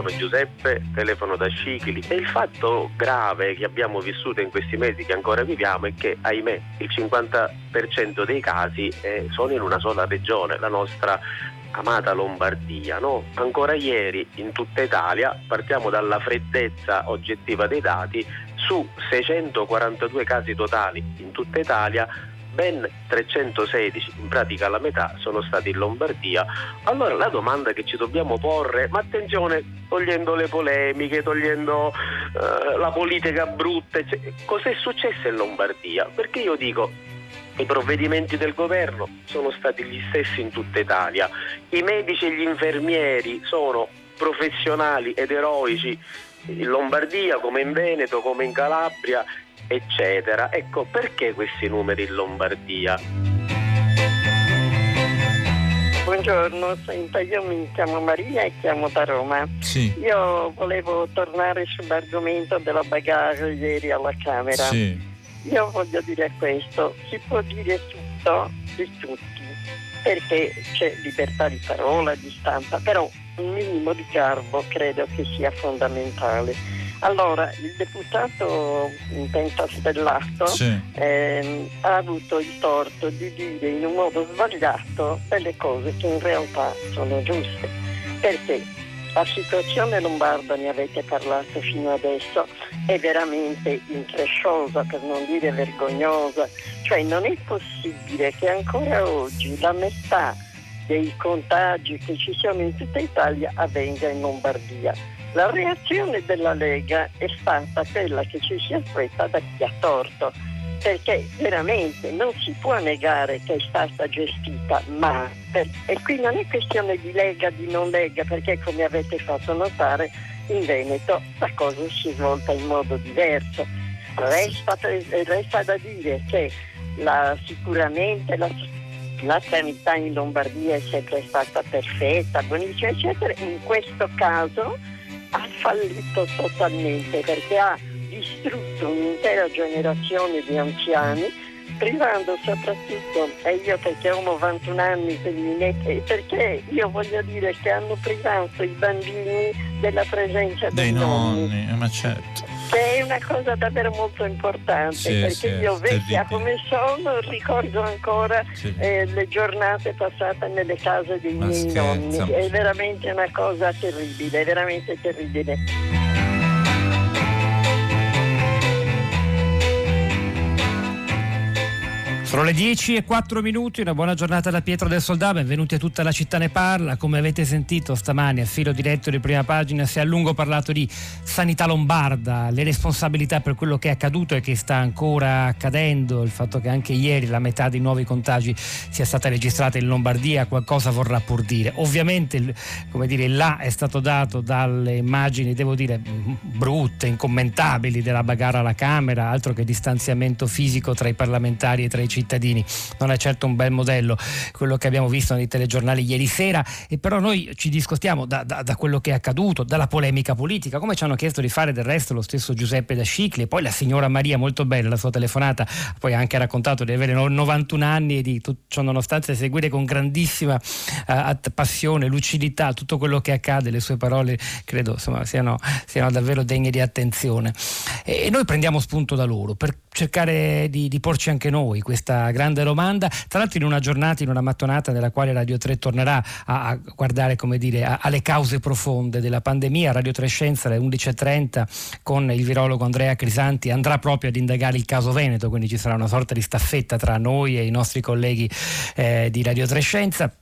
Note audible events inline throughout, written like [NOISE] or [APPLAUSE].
Sono Giuseppe, telefono da Scicli e il fatto grave che abbiamo vissuto in questi mesi che ancora viviamo è che ahimè il 50% dei casi eh, sono in una sola regione, la nostra amata Lombardia. No? Ancora ieri in tutta Italia, partiamo dalla freddezza oggettiva dei dati, su 642 casi totali in tutta Italia ben 316, in pratica la metà, sono stati in Lombardia. Allora la domanda che ci dobbiamo porre, ma attenzione, togliendo le polemiche, togliendo uh, la politica brutta, cioè, cos'è successo in Lombardia? Perché io dico, i provvedimenti del governo sono stati gli stessi in tutta Italia, i medici e gli infermieri sono professionali ed eroici in Lombardia come in Veneto, come in Calabria eccetera. Ecco, perché questi numeri in Lombardia? Buongiorno, senta, io mi chiamo Maria e chiamo da Roma. Sì. Io volevo tornare sull'argomento della bagarre ieri alla Camera. Sì. Io voglio dire questo, si può dire tutto di tutti, perché c'è libertà di parola, di stampa, però un minimo di garbo credo che sia fondamentale allora, il deputato pentastellato Sì. ehm, ha avuto il torto di dire in un modo sbagliato delle cose che in realtà sono giuste. Perché la situazione lombarda, ne avete parlato fino adesso, è veramente incresciosa, per non dire vergognosa. Cioè non è possibile che ancora oggi la metà dei contagi che ci sono in tutta Italia avvenga in Lombardia. La reazione della Lega è stata quella che ci si aspetta da chi ha torto, perché veramente non si può negare che è stata gestita male. E qui non è questione di Lega, di non Lega, perché come avete fatto notare in Veneto la cosa si svolta in modo diverso. Resta, resta da dire che la, sicuramente la, la sanità in Lombardia è sempre stata perfetta, buonissima, eccetera. In questo caso ha fallito totalmente perché ha distrutto un'intera generazione di anziani privando soprattutto, e io perché ho 91 anni perché io voglio dire che hanno privato i bambini della presenza dei, dei nonni, nonni. ma certo che è una cosa davvero molto importante Sì, perché sì, io vecchia terribile. come sono ricordo ancora Sì. eh, le giornate passate nelle case dei Ma miei scherza. nonni è veramente una cosa terribile, è veramente terribile. Sono le 10 e 4 minuti, una buona giornata da Pietro del Soldà, benvenuti a tutta la città ne parla. Come avete sentito stamani a filo diretto di prima pagina si è a lungo parlato di sanità lombarda, le responsabilità per quello che è accaduto e che sta ancora accadendo, il fatto che anche ieri la metà dei nuovi contagi sia stata registrata in Lombardia, qualcosa vorrà pur dire. Ovviamente come dire, là è stato dato dalle immagini, devo dire, brutte, incommentabili della bagarra alla Camera, altro che distanziamento fisico tra i parlamentari e tra i cittadini. Non è certo un bel modello quello che abbiamo visto nei telegiornali ieri sera, e però noi ci discostiamo da, da- da quello che è accaduto, dalla polemica politica, come ci hanno chiesto di fare del resto lo stesso Giuseppe da Scicli, e poi la signora Maria, molto bella la sua telefonata, poi ha anche raccontato di avere no- 91 anni e di tutto ciò nonostante seguire con grandissima at- passione, lucidità tutto quello che accade, le sue parole credo insomma, siano, siano davvero degne di attenzione. E noi prendiamo spunto da loro per cercare di, di porci anche noi questa grande domanda, tra l'altro in una giornata, in una mattonata nella quale Radio 3 tornerà a, a guardare come dire, a- alle cause profonde della pandemia, Radio 3 Scienza alle 11.30 con il virologo Andrea Crisanti andrà proprio ad indagare il caso Veneto, quindi ci sarà una sorta di staffetta tra noi e i nostri colleghi eh, di Radio 3 Scienza.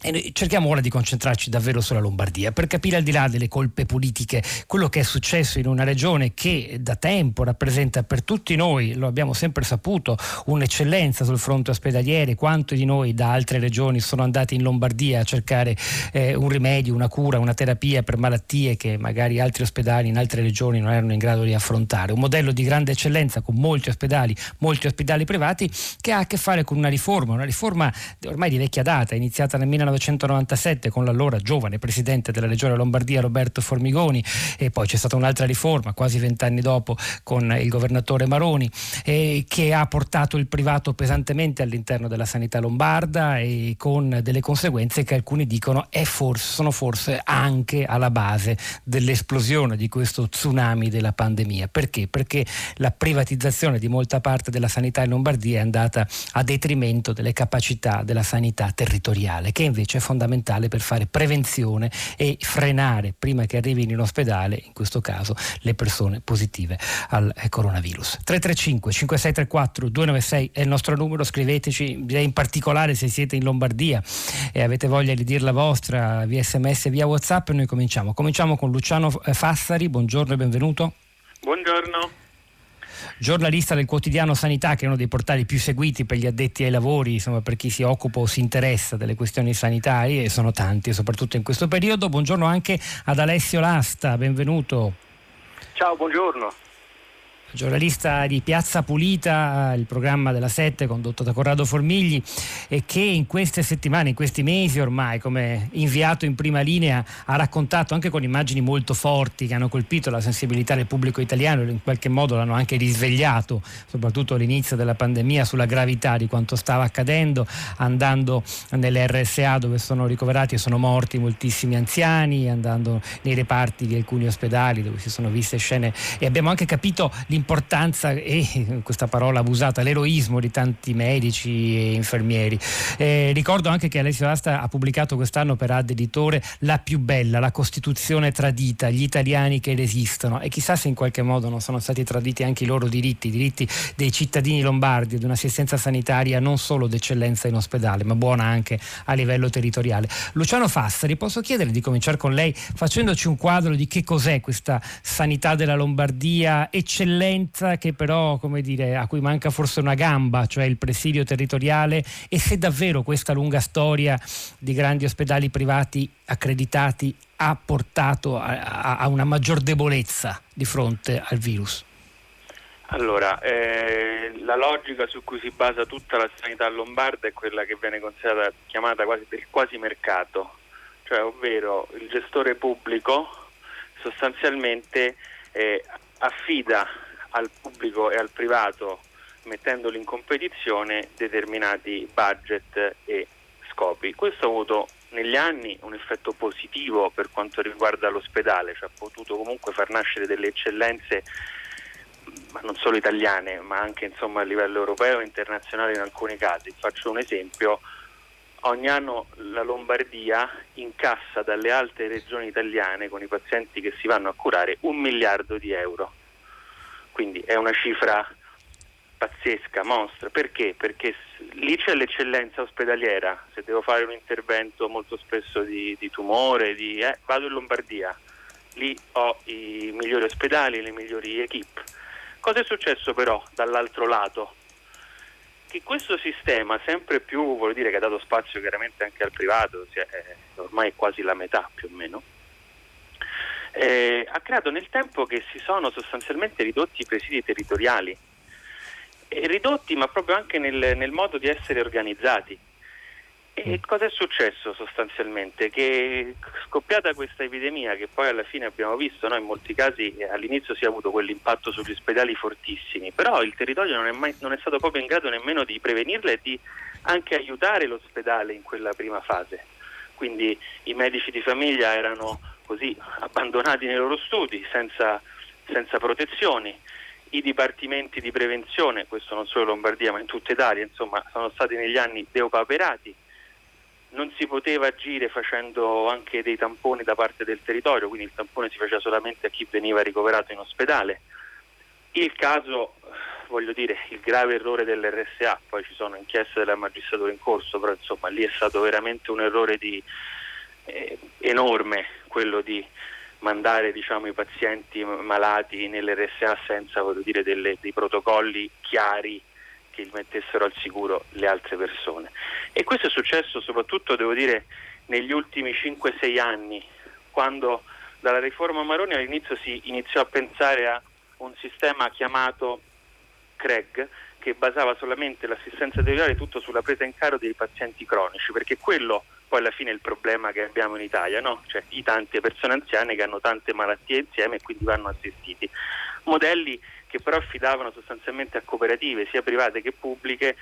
E cerchiamo ora di concentrarci davvero sulla Lombardia per capire al di là delle colpe politiche quello che è successo in una regione che da tempo rappresenta per tutti noi, lo abbiamo sempre saputo, un'eccellenza sul fronte ospedaliere, quanto di noi da altre regioni sono andati in Lombardia a cercare eh, un rimedio, una cura, una terapia per malattie che magari altri ospedali in altre regioni non erano in grado di affrontare. Un modello di grande eccellenza con molti ospedali, molti ospedali privati che ha a che fare con una riforma, una riforma ormai di vecchia data, iniziata nel 1997 con l'allora giovane presidente della Regione Lombardia Roberto Formigoni e poi c'è stata un'altra riforma quasi vent'anni dopo con il governatore Maroni eh, che ha portato il privato pesantemente all'interno della sanità lombarda e con delle conseguenze che alcuni dicono forse, sono forse anche alla base dell'esplosione di questo tsunami della pandemia. Perché? Perché la privatizzazione di molta parte della sanità in Lombardia è andata a detrimento delle capacità della sanità territoriale, che invece è fondamentale per fare prevenzione e frenare prima che arrivino in ospedale, in questo caso, le persone positive al coronavirus. 335 5634 296 è il nostro numero, scriveteci, in particolare se siete in Lombardia e avete voglia di dir la vostra via sms via whatsapp, noi cominciamo. Cominciamo con Luciano Fassari, buongiorno e benvenuto. Buongiorno giornalista del quotidiano Sanità, che è uno dei portali più seguiti per gli addetti ai lavori, insomma, per chi si occupa o si interessa delle questioni sanitarie, e sono tanti, soprattutto in questo periodo. Buongiorno anche ad Alessio Lasta, benvenuto. Ciao, buongiorno giornalista di Piazza Pulita, il programma della Sette condotto da Corrado Formigli e che in queste settimane, in questi mesi ormai, come inviato in prima linea, ha raccontato anche con immagini molto forti che hanno colpito la sensibilità del pubblico italiano e in qualche modo l'hanno anche risvegliato, soprattutto all'inizio della pandemia, sulla gravità di quanto stava accadendo, andando nelle RSA dove sono ricoverati e sono morti moltissimi anziani, andando nei reparti di alcuni ospedali dove si sono viste scene. E abbiamo anche capito l'importanza l'importanza e questa parola abusata, l'eroismo di tanti medici e infermieri. Eh, ricordo anche che Alessio Asta ha pubblicato quest'anno per Ad Editore La più bella, la Costituzione tradita, gli italiani che resistono e chissà se in qualche modo non sono stati traditi anche i loro diritti, i diritti dei cittadini lombardi di un'assistenza sanitaria non solo d'eccellenza in ospedale ma buona anche a livello territoriale. Luciano Fassari, posso chiedere di cominciare con lei facendoci un quadro di che cos'è questa sanità della Lombardia eccellente violenza che però, come dire, a cui manca forse una gamba, cioè il presidio territoriale e se davvero questa lunga storia di grandi ospedali privati accreditati ha portato a, a una maggior debolezza di fronte al virus. Allora, eh, la logica su cui si basa tutta la sanità lombarda è quella che viene considerata chiamata quasi del quasi mercato, cioè ovvero il gestore pubblico sostanzialmente eh, affida al pubblico e al privato mettendoli in competizione determinati budget e scopi. Questo ha avuto negli anni un effetto positivo per quanto riguarda l'ospedale, cioè ha potuto comunque far nascere delle eccellenze ma non solo italiane, ma anche insomma, a livello europeo e internazionale in alcuni casi. Faccio un esempio, ogni anno la Lombardia incassa dalle altre regioni italiane con i pazienti che si vanno a curare un miliardo di euro quindi è una cifra pazzesca, mostra. Perché? Perché lì c'è l'eccellenza ospedaliera, se devo fare un intervento molto spesso di, di tumore, di, eh, vado in Lombardia, lì ho i migliori ospedali, le migliori equip. Cosa è successo però dall'altro lato? Che questo sistema sempre più, vuol dire che ha dato spazio chiaramente anche al privato, è, ormai quasi la metà più o meno, eh, ha creato nel tempo che si sono sostanzialmente ridotti i presidi territoriali, e ridotti ma proprio anche nel, nel modo di essere organizzati. E mm. cosa è successo sostanzialmente? Che scoppiata questa epidemia, che poi alla fine abbiamo visto, no? in molti casi eh, all'inizio si è avuto quell'impatto sugli ospedali fortissimi, però il territorio non è, mai, non è stato proprio in grado nemmeno di prevenirla e di anche aiutare l'ospedale in quella prima fase. Quindi i medici di famiglia erano così abbandonati nei loro studi, senza, senza protezioni. I dipartimenti di prevenzione, questo non solo in Lombardia ma in tutta Italia, insomma, sono stati negli anni deopauperati. Non si poteva agire facendo anche dei tamponi da parte del territorio, quindi il tampone si faceva solamente a chi veniva ricoverato in ospedale. Il caso, voglio dire, il grave errore dell'RSA, poi ci sono inchieste della magistratura in corso, però insomma lì è stato veramente un errore di, enorme quello di mandare diciamo, i pazienti malati nell'RSA senza dire, delle, dei protocolli chiari che mettessero al sicuro le altre persone. E questo è successo soprattutto, devo dire, negli ultimi 5-6 anni, quando dalla riforma Maroni all'inizio si iniziò a pensare a un sistema chiamato CREG, che basava solamente l'assistenza territoriale tutto sulla presa in caro dei pazienti cronici, perché quello poi alla fine il problema che abbiamo in Italia, no? cioè i tante persone anziane che hanno tante malattie insieme e quindi vanno assistiti. Modelli che però affidavano sostanzialmente a cooperative sia private che pubbliche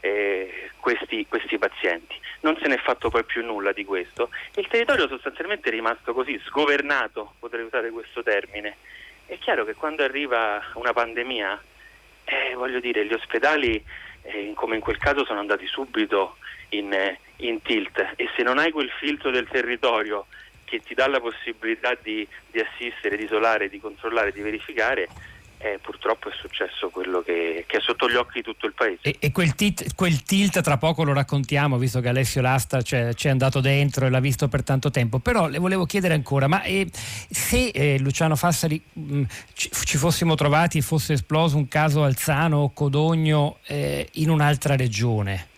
eh, questi, questi, pazienti. Non se ne è fatto poi più nulla di questo. Il territorio sostanzialmente è rimasto così, sgovernato, potrei usare questo termine. È chiaro che quando arriva una pandemia, eh, voglio dire, gli ospedali, eh, come in quel caso, sono andati subito in, eh, in tilt e se non hai quel filtro del territorio che ti dà la possibilità di, di assistere, di isolare, di controllare, di verificare, eh, purtroppo è successo quello che, che, è sotto gli occhi di tutto il paese. E, e quel, tit, quel, tilt tra poco lo raccontiamo, visto che Alessio Lasta ci è andato dentro e l'ha visto per tanto tempo, però le volevo chiedere ancora, ma eh, se eh, Luciano Fassari mh, mm, ci, ci, fossimo trovati e fosse esploso un caso Alzano o Codogno eh, in un'altra regione,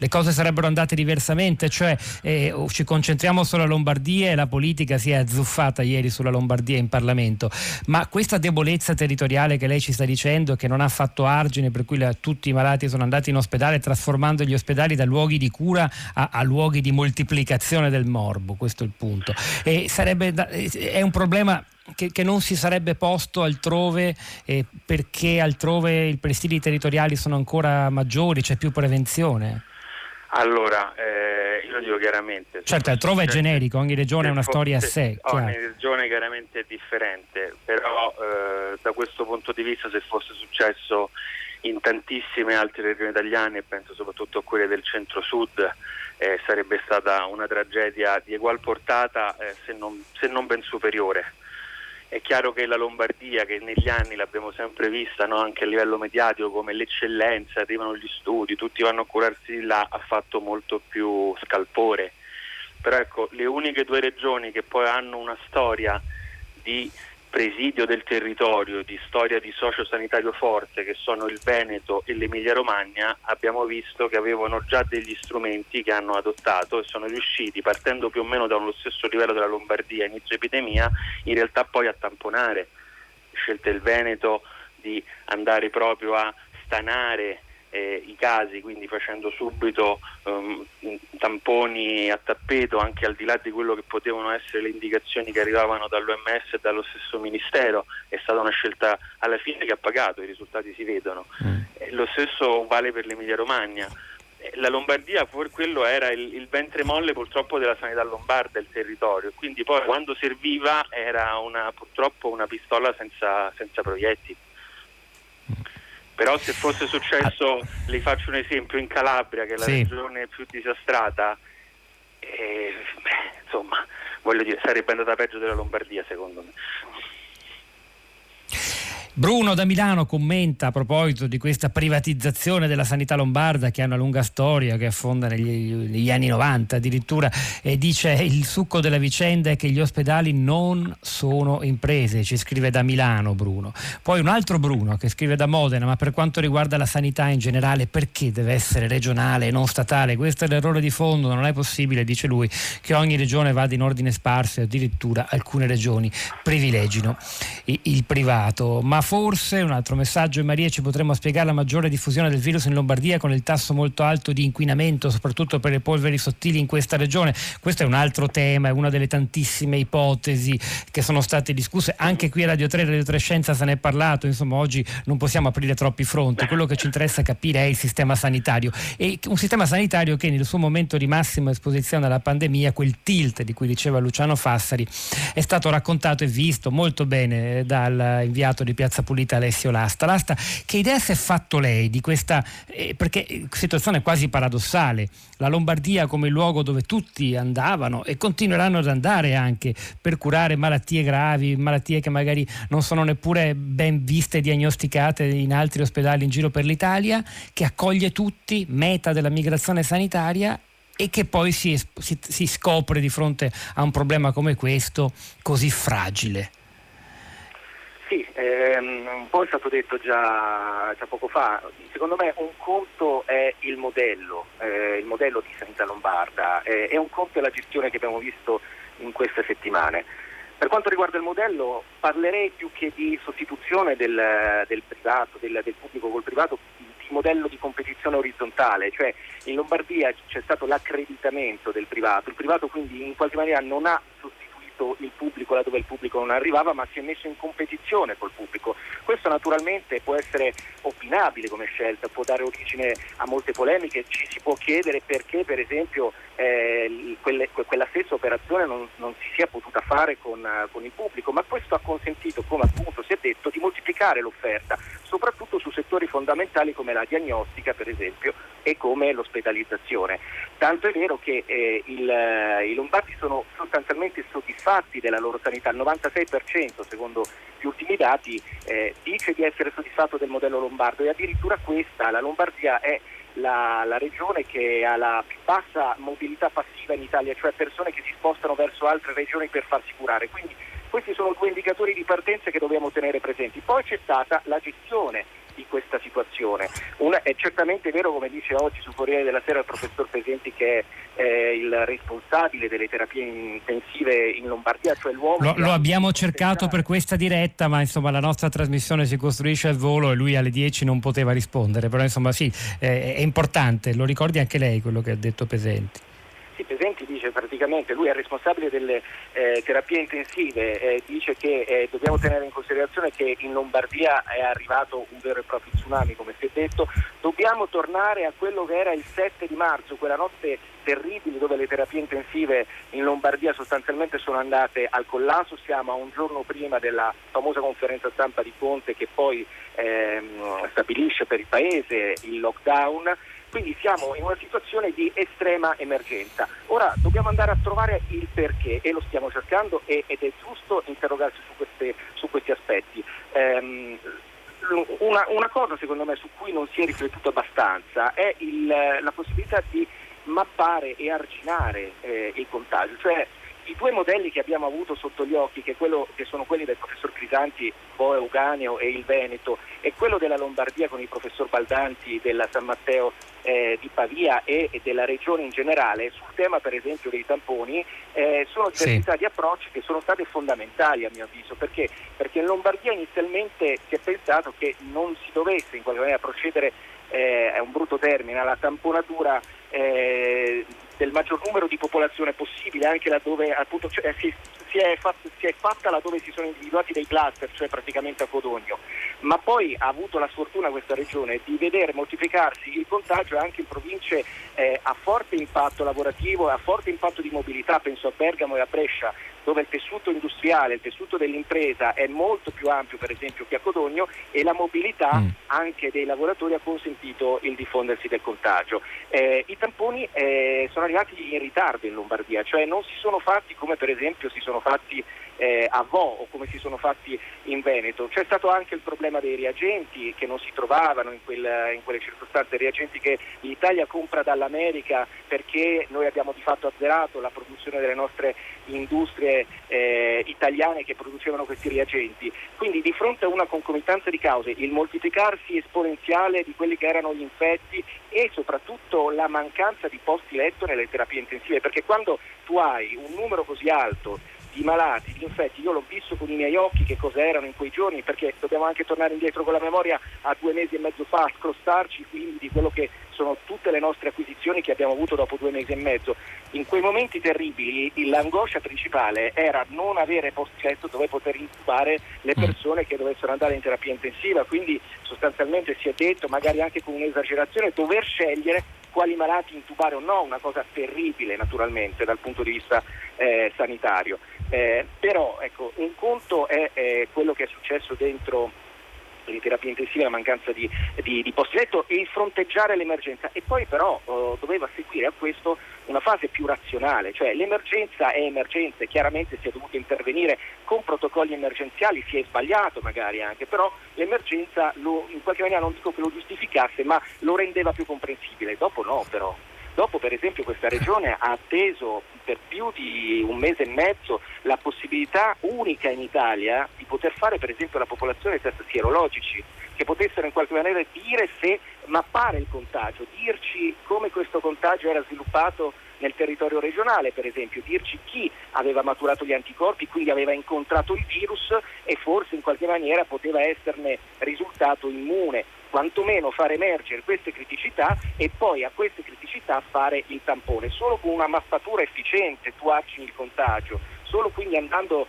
le cose sarebbero andate diversamente, cioè eh, ci concentriamo sulla Lombardia e la politica si è azzuffata ieri sulla Lombardia in Parlamento, ma questa debolezza territoriale che lei ci sta dicendo, che non ha fatto argine, per cui la, tutti i malati sono andati in ospedale, trasformando gli ospedali da luoghi di cura a, a luoghi di moltiplicazione del morbo, questo è il punto. E sarebbe, è un problema che, che, non si sarebbe posto altrove eh, perché altrove i presidi territoriali sono ancora maggiori, c'è più prevenzione? Allora, eh, io lo dico chiaramente. Certo, altrove è generico, ogni regione ha una storia a sé. Ogni regione chiaramente è differente, però eh, da questo punto di vista se fosse successo in tantissime altre regioni italiane, penso soprattutto a quelle del centro-sud, eh, sarebbe stata una tragedia di egual portata eh, se non, se non ben superiore. È chiaro che la Lombardia, che negli anni l'abbiamo sempre vista no? anche a livello mediatico come l'eccellenza, arrivano gli studi, tutti vanno a curarsi di là, ha fatto molto più scalpore. Però ecco, le uniche due regioni che poi hanno una storia di presidio del territorio, di storia di sociosanitario forte che sono il Veneto e l'Emilia Romagna, abbiamo visto che avevano già degli strumenti che hanno adottato e sono riusciti, partendo più o meno dallo stesso livello della Lombardia inizio epidemia, in realtà poi a tamponare. Scelte il Veneto di andare proprio a stanare eh, i casi, quindi facendo subito um, tamponi a tappeto anche al di là di quello che potevano essere le indicazioni che arrivavano dall'OMS e dallo stesso Ministero, è stata una scelta alla fine che ha pagato, i risultati si vedono. Mm. Eh, lo stesso vale per l'Emilia Romagna. Eh, la Lombardia, quello era il, il, ventre molle purtroppo della sanità lombarda, il territorio, quindi poi quando serviva era una, purtroppo una pistola senza, senza proiettili. Però se fosse successo, le faccio un esempio, in Calabria, che è la sì. regione più disastrata, eh, beh, insomma, voglio dire, sarebbe andata peggio della Lombardia secondo me. Bruno da Milano commenta a proposito di questa privatizzazione della sanità lombarda che ha una lunga storia, che affonda negli, negli anni 90 addirittura, e dice il succo della vicenda è che gli ospedali non sono imprese, ci scrive da Milano Bruno. Poi un altro Bruno che scrive da Modena, ma per quanto riguarda la sanità in generale, perché deve essere regionale e non statale? Questo è l'errore di fondo, non è possibile, dice lui, che ogni regione vada in ordine sparso e addirittura alcune regioni privilegino il privato. Ma forse, un altro messaggio in Maria, ci potremmo spiegare la maggiore diffusione del virus in Lombardia con il tasso molto alto di inquinamento, soprattutto per le polveri sottili in questa regione. Questo è un altro tema, è una delle tantissime ipotesi che sono state discusse. Anche qui a Radio 3 Radio 3 Scienza se ne è parlato, insomma oggi non possiamo aprire troppi fronti. Quello che ci interessa capire è il sistema sanitario e un sistema sanitario che nel suo momento di massima esposizione alla pandemia, quel tilt di cui diceva Luciano Fassari, è stato raccontato e visto molto bene dal inviato di Piazza Piazza Pulita Alessio Lasta. Lasta, che idea si è fatto lei di questa, eh, perché situazione quasi paradossale, la Lombardia come luogo dove tutti andavano e continueranno ad andare anche per curare malattie gravi, malattie che magari non sono neppure ben viste e diagnosticate in altri ospedali in giro per l'Italia, che accoglie tutti, meta della migrazione sanitaria e che poi si, si, si, scopre di fronte a un problema come questo così fragile. Sì, ehm, un po' è stato detto già, già, poco fa, secondo me un conto è il modello, eh, il modello di sanità lombarda eh, e un conto è la gestione che abbiamo visto in queste settimane. Per quanto riguarda il modello parlerei più che di sostituzione del, del privato, del, del, pubblico col privato, di modello di competizione orizzontale, cioè in Lombardia c'è stato l'accreditamento del privato, il privato quindi in qualche maniera non ha sostituito il pubblico laddove il pubblico non arrivava, ma si è messo in competizione col pubblico. Questo naturalmente può essere opinabile come scelta, può dare origine a molte polemiche, ci si può chiedere perché per esempio eh, quelle, quella stessa operazione non, non, si sia potuta fare con, con, il pubblico, ma questo ha consentito, come appunto si è detto, di moltiplicare l'offerta, soprattutto su settori fondamentali come la diagnostica per esempio e come l'ospedalizzazione. Tanto è vero che eh, il, i lombardi sono sostanzialmente soddisfatti della loro sanità, il 96% secondo gli ultimi dati eh, dice di essere soddisfatto del modello lombardo e addirittura questa, la Lombardia è la, la, regione che ha la più bassa mobilità passiva in Italia, cioè persone che si spostano verso altre regioni per farsi curare. Quindi questi sono due indicatori di partenza che dobbiamo tenere presenti. Poi c'è stata la gestione di questa situazione. Una, è certamente vero, come dice oggi su Corriere della Sera il professor Pesenti, che è eh, il responsabile delle terapie intensive in Lombardia, cioè l'uomo. Lo, lo abbiamo cercato per questa diretta, ma insomma la nostra trasmissione si costruisce al volo e lui alle 10 non poteva rispondere. Però insomma sì, eh, è importante, lo ricordi anche lei quello che ha detto Pesenti. Praticamente, lui è responsabile delle eh, terapie intensive, eh, dice che eh, dobbiamo tenere in considerazione che in Lombardia è arrivato un vero e proprio tsunami, come si è detto, dobbiamo tornare a quello che era il 7 di marzo, quella notte terribile dove le terapie intensive in Lombardia sostanzialmente sono andate al collasso, siamo a un giorno prima della famosa conferenza stampa di Conte che poi ehm, stabilisce per il Paese il lockdown quindi siamo in una situazione di estrema emergenza. Ora dobbiamo andare a trovare il perché e lo stiamo cercando ed è giusto interrogarsi su, queste, su questi aspetti. Um, una, una, cosa secondo me su cui non si è riflettuto abbastanza è il, la possibilità di mappare e arginare eh, il contagio, cioè i due modelli che abbiamo avuto sotto gli occhi, che, quello, che sono quelli del professor Crisanti, Boe Euganeo e il Veneto, e quello della Lombardia con il professor Baldanti della San Matteo eh, di Pavia e, e, della regione in generale, sul tema per esempio dei tamponi, eh, sono diversità sì. di approcci che sono state fondamentali a mio avviso, perché? perché in Lombardia inizialmente si è pensato che non si dovesse in qualche maniera procedere, eh, è un brutto termine, alla tamponatura eh, del maggior numero di popolazione possibile, anche laddove appunto cioè, si, si, è fatta, si, è fatta laddove si sono individuati dei cluster, cioè praticamente a Codogno. Ma poi ha avuto la sfortuna questa regione di vedere moltiplicarsi il contagio anche in province eh, a forte impatto lavorativo e a forte impatto di mobilità, penso a Bergamo e a Brescia, dove il tessuto industriale, il tessuto dell'impresa è molto più ampio per esempio che a Codogno e la mobilità mm. anche dei lavoratori ha consentito il diffondersi del contagio. Eh, I tamponi eh, sono arrivati in ritardo in Lombardia, cioè non si sono fatti come per esempio si sono fatti eh, a Vo o come si sono fatti in Veneto. C'è stato anche il problema dei reagenti che non si trovavano in, quel, in quelle circostanze, reagenti che l'Italia compra dall'America perché noi abbiamo di fatto azzerato la produzione delle nostre industrie eh, italiane che producevano questi reagenti. Quindi di fronte a una concomitanza di cause, il moltiplicarsi esponenziale di quelli che erano gli infetti e soprattutto la mancanza di posti letto nelle terapie intensive, perché quando tu hai un numero così alto di malati, di infetti, io l'ho visto con i miei occhi che cosa erano in quei giorni, perché dobbiamo anche tornare indietro con la memoria a due mesi e mezzo fa, scrostarci quindi di quello che sono tutte le nostre acquisizioni che abbiamo avuto dopo due mesi e mezzo. In quei momenti terribili l'angoscia principale era non avere post letto dove poter intubare le mm. persone che dovessero andare in terapia intensiva, quindi sostanzialmente si è detto, magari anche con un'esagerazione, dover scegliere quali malati intubare o no, una cosa terribile naturalmente dal punto di vista eh, sanitario. Eh, però ecco, un conto è, è quello che è successo dentro le terapie intensive, la mancanza di, di, di posti letto il fronteggiare l'emergenza e poi però eh, doveva seguire a questo una fase più razionale, cioè l'emergenza è emergenza e chiaramente si è dovuto intervenire con protocolli emergenziali, si è sbagliato magari anche, però l'emergenza lo, in qualche maniera non dico che lo giustificasse ma lo rendeva più comprensibile, dopo no però. Dopo per esempio questa regione ha atteso per più di un mese e mezzo la possibilità unica in Italia di poter fare per esempio la popolazione test sierologici che potessero in qualche maniera dire se mappare il contagio, dirci come questo contagio era sviluppato nel territorio regionale, per esempio, dirci chi aveva maturato gli anticorpi, quindi aveva incontrato il virus e forse in qualche maniera poteva esserne risultato immune quantomeno far emergere queste criticità e poi a queste criticità fare il tampone. Solo con una mappatura efficiente tu argini il contagio, solo quindi andando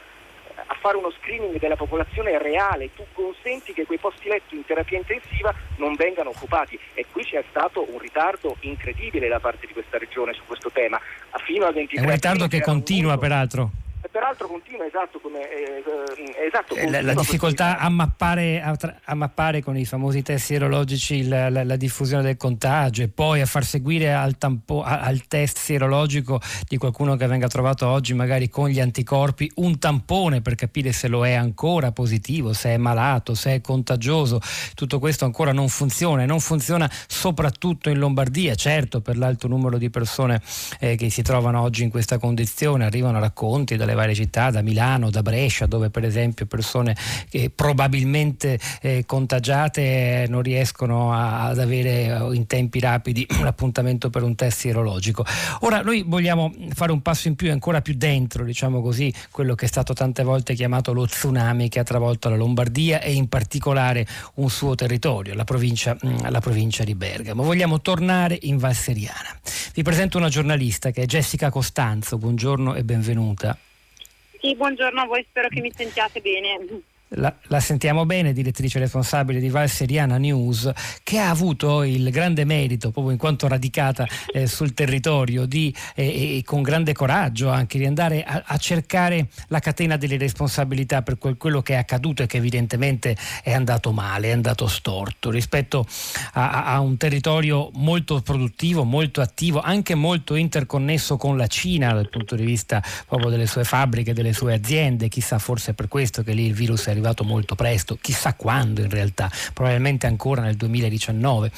a fare uno screening della popolazione reale, tu consenti che quei posti letto in terapia intensiva non vengano occupati. E qui c'è stato un ritardo incredibile da parte di questa regione su questo tema. Fino al 23 È un ritardo che continua peraltro peraltro continua esatto come eh, eh esatto, eh, la, la difficoltà a mappare, a, tra, a mappare, con i famosi test sierologici la, la, la, diffusione del contagio e poi a far seguire al, tampo, al, test sierologico di qualcuno che venga trovato oggi magari con gli anticorpi un tampone per capire se lo è ancora positivo, se è malato, se è contagioso. Tutto questo ancora non funziona e non funziona soprattutto in Lombardia, certo per l'alto numero di persone eh, che si trovano oggi in questa condizione, arrivano racconti dalle varie città, da Milano, da Brescia, dove per esempio persone che probabilmente eh, contagiate non riescono a, ad avere eh, in tempi rapidi un appuntamento per un test sierologico. Ora noi vogliamo fare un passo in più, ancora più dentro, diciamo così, quello che è stato tante volte chiamato lo tsunami che ha travolto la Lombardia e in particolare un suo territorio, la provincia, mm, la provincia di Bergamo. Vogliamo tornare in Val Seriana. Vi presento una giornalista che è Jessica Costanzo, buongiorno e benvenuta. Sì, buongiorno a voi, spero che mi sentiate bene. La, la, sentiamo bene, direttrice responsabile di Val Seriana News, che ha avuto il grande merito, proprio in quanto radicata eh, sul territorio, di, eh, e con grande coraggio anche di andare a, a, cercare la catena delle responsabilità per quel, quello che è accaduto e che evidentemente è andato male, è andato storto rispetto a, a un territorio molto produttivo, molto attivo, anche molto interconnesso con la Cina dal punto di vista proprio delle sue fabbriche, delle sue aziende. Chissà, forse è per questo che lì il virus è arrivato arrivato molto presto, chissà quando in realtà, probabilmente ancora nel 2019,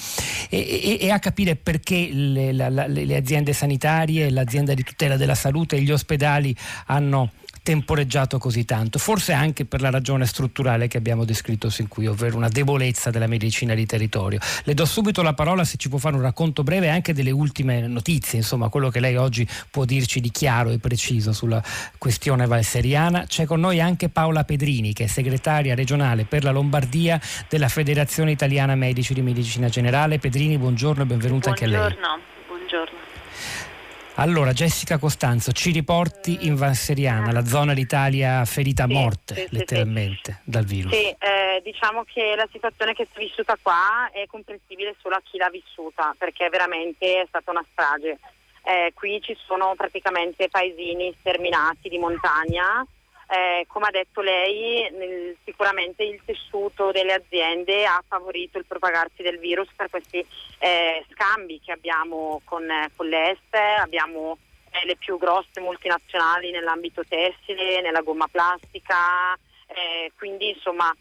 e, e, e a capire perché le, la, le aziende sanitarie, l'azienda di tutela della salute e gli ospedali hanno temporeggiato così tanto, forse anche per la ragione strutturale che abbiamo descritto sin qui, ovvero una debolezza della medicina di territorio. Le do subito la parola se ci può fare un racconto breve anche delle ultime notizie, insomma quello che lei oggi può dirci di chiaro e preciso sulla questione valseriana. C'è con noi anche Paola Pedrini che è segretaria regionale per la Lombardia della Federazione Italiana Medici di Medicina Generale. Pedrini, buongiorno e benvenuta buongiorno, anche a lei. Buongiorno. Allora, Jessica Costanzo, ci riporti in Vanseriana, la zona d'Italia ferita a morte, sì, letteralmente, sì. dal virus. Sì, eh, diciamo che la situazione che si è vissuta qua è comprensibile solo a chi l'ha vissuta, perché veramente è stata una strage. Eh, qui ci sono praticamente paesini sterminati di montagna, eh, come ha detto lei, nel, sicuramente il tessuto delle aziende ha favorito il propagarsi del virus per questi eh, scambi che abbiamo con, eh, con l'Est, abbiamo eh, le più grosse multinazionali nell'ambito tessile, nella gomma plastica, eh, quindi insomma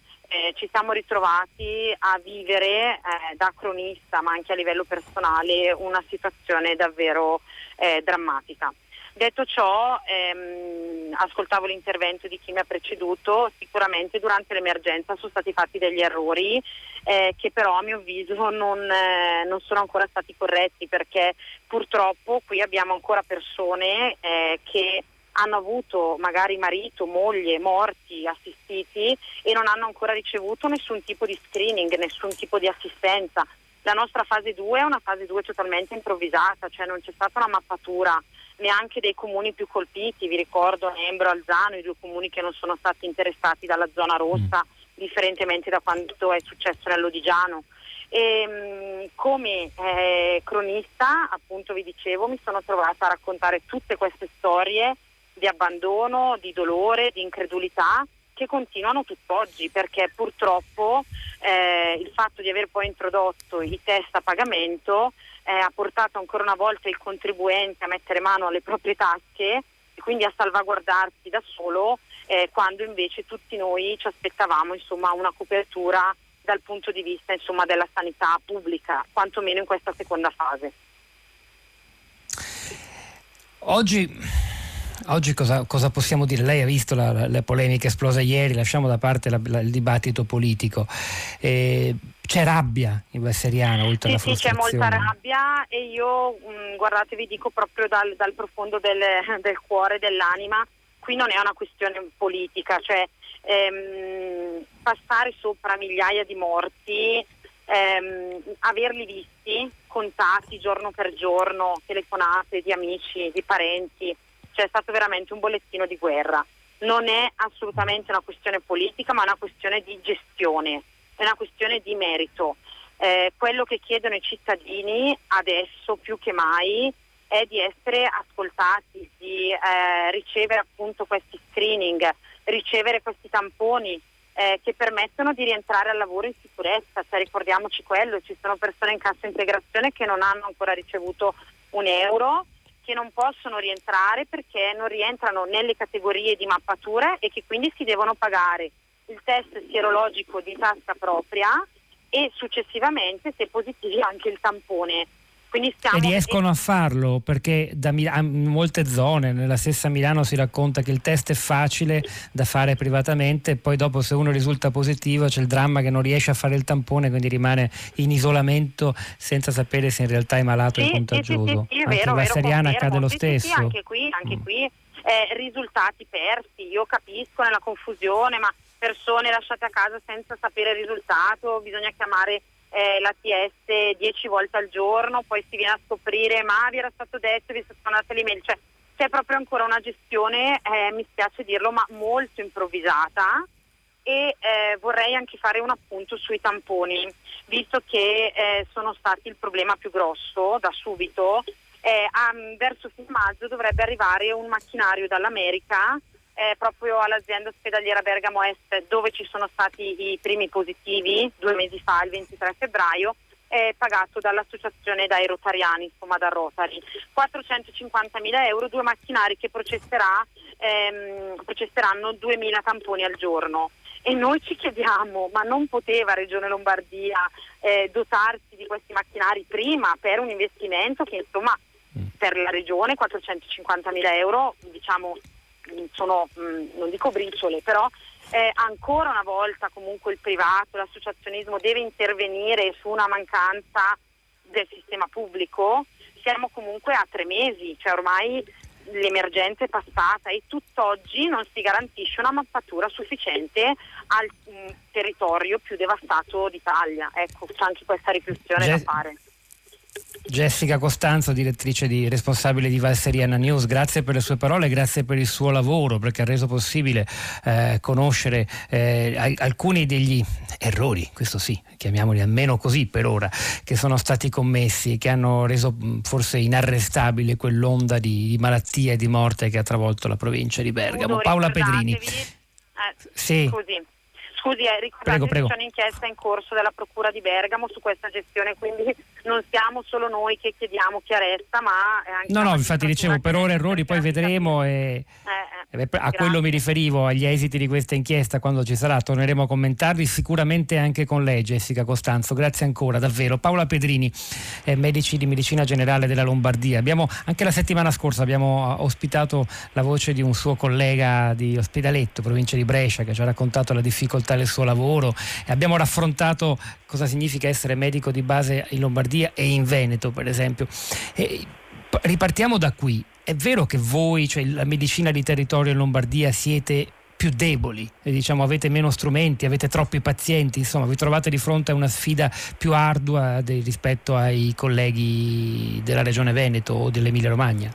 ci siamo ritrovati a vivere da cronista ma anche a livello personale una situazione davvero drammatica. Detto ciò, ehm, ascoltavo l'intervento di chi mi ha preceduto, sicuramente durante l'emergenza sono stati fatti degli errori eh, che però a mio avviso non, eh, non, sono ancora stati corretti perché purtroppo qui abbiamo ancora persone eh, che hanno avuto magari marito, moglie, morti, assistiti e non hanno ancora ricevuto nessun tipo di screening, nessun tipo di assistenza. La nostra fase 2 è una fase 2 totalmente improvvisata, cioè non c'è stata una mappatura neanche dei comuni più colpiti, vi ricordo Nembro, Alzano, i due comuni che non sono stati interessati dalla zona rossa, mm. differentemente da quanto è successo nell'Odigiano. E, mh, come eh, cronista, appunto vi dicevo, mi sono trovata a raccontare tutte queste storie di abbandono, di dolore, di incredulità che continuano tutt'oggi perché purtroppo eh, il fatto di aver poi introdotto i test a pagamento eh, ha portato ancora una volta il contribuente a mettere mano alle proprie tasche e quindi a salvaguardarsi da solo eh, quando invece tutti noi ci aspettavamo insomma, una copertura dal punto di vista insomma, della sanità pubblica, quantomeno in questa seconda fase. Oggi Oggi cosa, cosa, possiamo dire? Lei ha visto la, la, le polemiche esplose ieri, lasciamo da parte la, il dibattito politico. Eh, c'è rabbia in Vesseriano oltre sì, alla sì, c'è molta rabbia e io, mh, mm, guardate, vi dico proprio dal, dal profondo del, del, cuore, dell'anima, qui non è una questione politica, cioè ehm, passare sopra migliaia di morti ehm, averli visti, contati giorno per giorno, telefonate di amici, di parenti, cioè è stato veramente un bollettino di guerra. Non è assolutamente una questione politica, ma una questione di gestione, è una questione di merito. Eh, quello che chiedono i cittadini adesso più che mai è di essere ascoltati, di eh, ricevere appunto questi screening, ricevere questi tamponi eh, che permettono di rientrare al lavoro in sicurezza. Cioè, ricordiamoci quello, ci sono persone in cassa integrazione che non hanno ancora ricevuto un euro, che non possono rientrare perché non rientrano nelle categorie di mappatura e che quindi si devono pagare il test sierologico di tasca propria e successivamente, se positivi, anche il tampone e riescono a farlo perché da Mil- in molte zone, nella stessa Milano si racconta che il test è facile da fare privatamente e poi dopo se uno risulta positivo c'è il dramma che non riesce a fare il tampone quindi rimane in isolamento senza sapere se in realtà è malato sì, e contagioso. Sì, sì, anche vero, la Seriana accade lo sì, stesso. anche qui, anche mm. qui eh, risultati persi, io capisco nella confusione ma persone lasciate a casa senza sapere il risultato, bisogna chiamare eh, l'ATS 10 volte al giorno, poi si viene a scoprire ma vi era stato detto, vi è stata mandata l'email, cioè c'è proprio ancora una gestione, eh, mi spiace dirlo, ma molto improvvisata e eh, vorrei anche fare un appunto sui tamponi, visto che eh, sono stati il problema più grosso da subito. Eh, a, verso fine maggio dovrebbe arrivare un macchinario dall'America eh, proprio all'azienda ospedaliera Bergamo Est dove ci sono stati i primi positivi due mesi fa, il 23 febbraio, è pagato dall'associazione dai Rotariani, insomma da Rotary. 450 mila euro, due macchinari che ehm, processeranno 2.000 tamponi al giorno. E noi ci chiediamo, ma non poteva Regione Lombardia eh, dotarsi di questi macchinari prima per un investimento che insomma mm. per la Regione 450 mila euro diciamo sono, mh, mm, non dico briciole, però eh, ancora una volta comunque il privato, l'associazionismo deve intervenire su una mancanza del sistema pubblico, siamo comunque a tre mesi, cioè ormai l'emergenza è passata e tutt'oggi non si garantisce una mappatura sufficiente al mh, mm, territorio più devastato d'Italia. Ecco, c'è anche questa riflessione Ge- da fare. Jessica Costanzo, direttrice di responsabile di Valseriana News, grazie per le sue parole, grazie per il suo lavoro perché ha reso possibile eh, conoscere eh, alcuni degli errori, questo sì, chiamiamoli almeno così per ora, che sono stati commessi, che hanno reso forse inarrestabile quell'onda di, di malattia e di morte che ha travolto la provincia di Bergamo. Paola Pedrini. Eh, sì. Scusi. Scusi, eh, ricordate prego, prego. che c'è un'inchiesta in corso della Procura di Bergamo su questa gestione, quindi non siamo solo noi che chiediamo chiarezza, ma anche... No, no, infatti dicevo, per ora errori poi vedremo e eh, eh, a quello mi riferivo, agli esiti di questa inchiesta, quando ci sarà torneremo a commentarli, sicuramente anche con lei Jessica Costanzo, grazie ancora, davvero. Paola Pedrini, eh, medici di medicina generale della Lombardia. Abbiamo, anche la settimana scorsa abbiamo ospitato la voce di un suo collega di Ospedaletto, provincia di Brescia, che ci ha raccontato la difficoltà del suo lavoro abbiamo raffrontato cosa significa essere medico di base in Lombardia e in Veneto per esempio. E ripartiamo da qui. È vero che voi, cioè la medicina di territorio in Lombardia, siete più deboli, diciamo, avete meno strumenti, avete troppi pazienti, insomma vi trovate di fronte a una sfida più ardua de- rispetto ai colleghi della Regione Veneto o dell'Emilia Romagna?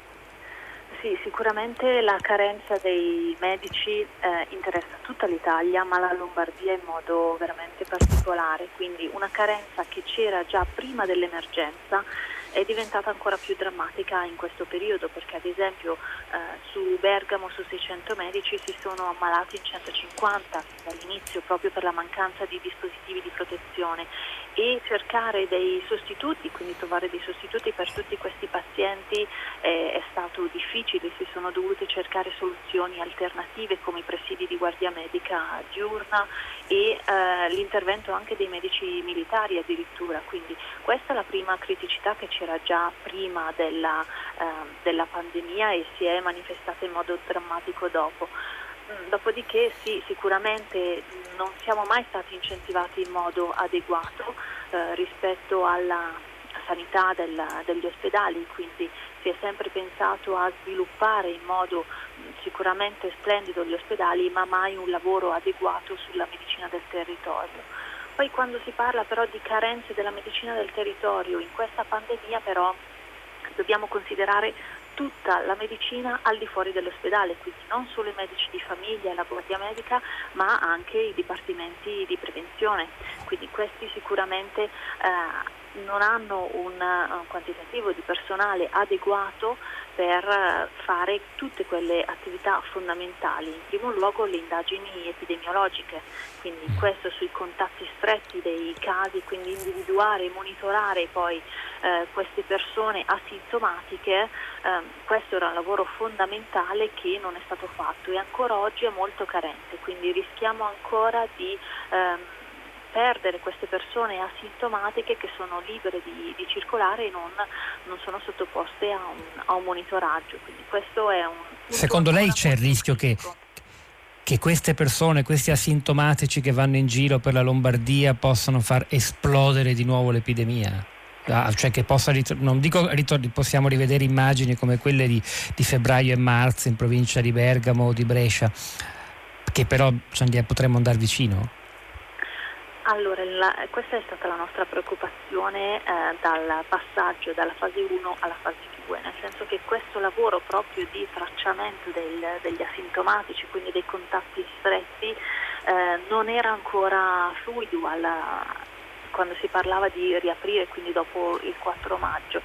Sì, sicuramente la carenza dei medici eh, interessa tutta l'Italia, ma la Lombardia in modo veramente particolare, quindi una carenza che c'era già prima dell'emergenza è diventata ancora più drammatica in questo periodo perché ad esempio eh, su Bergamo su 600 medici si sono ammalati in 150 dall'inizio proprio per la mancanza di dispositivi di protezione. E cercare dei sostituti, quindi trovare dei sostituti per tutti questi pazienti eh, è stato difficile, si sono dovute cercare soluzioni alternative come i presidi di guardia medica diurna e eh, l'intervento anche dei medici militari addirittura, quindi questa è la prima criticità che c'era già prima della, eh, della pandemia e si è manifestata in modo drammatico dopo. Mm, dopodiché sì, sicuramente non siamo mai stati incentivati in modo adeguato eh, rispetto alla sanità del, degli ospedali, quindi si è sempre pensato a sviluppare in modo mm, sicuramente splendido gli ospedali, ma mai un lavoro adeguato sulla medicina del territorio. Poi quando si parla però di carenze della medicina del territorio, in questa pandemia però dobbiamo considerare tutta la medicina al di fuori dell'ospedale, quindi non solo i medici di famiglia e la guardia medica, ma anche i dipartimenti di prevenzione. Quindi questi sicuramente eh, non hanno un, un quantitativo di personale adeguato per fare tutte quelle attività fondamentali, in primo luogo le indagini epidemiologiche, quindi mm. questo sui contatti stretti dei casi, quindi individuare e monitorare poi eh, queste persone asintomatiche, eh, questo era un lavoro fondamentale che non è stato fatto e ancora oggi è molto carente, quindi rischiamo ancora di ehm, perdere queste persone asintomatiche che sono libere di, di circolare e non, non, sono sottoposte a un, a un monitoraggio. Quindi questo è un Secondo lei c'è il rischio che, che queste persone, questi asintomatici che vanno in giro per la Lombardia possano far esplodere di nuovo l'epidemia? Ah, cioè che possa non dico possiamo rivedere immagini come quelle di, di, febbraio e marzo in provincia di Bergamo o di Brescia, che però cioè, potremmo andare vicino? Allora, la, questa è stata la nostra preoccupazione eh, dal passaggio dalla fase 1 alla fase 2, nel senso che questo lavoro proprio di tracciamento del, degli asintomatici, quindi dei contatti stretti, eh, non era ancora fluido alla, quando si parlava di riaprire, quindi dopo il 4 maggio.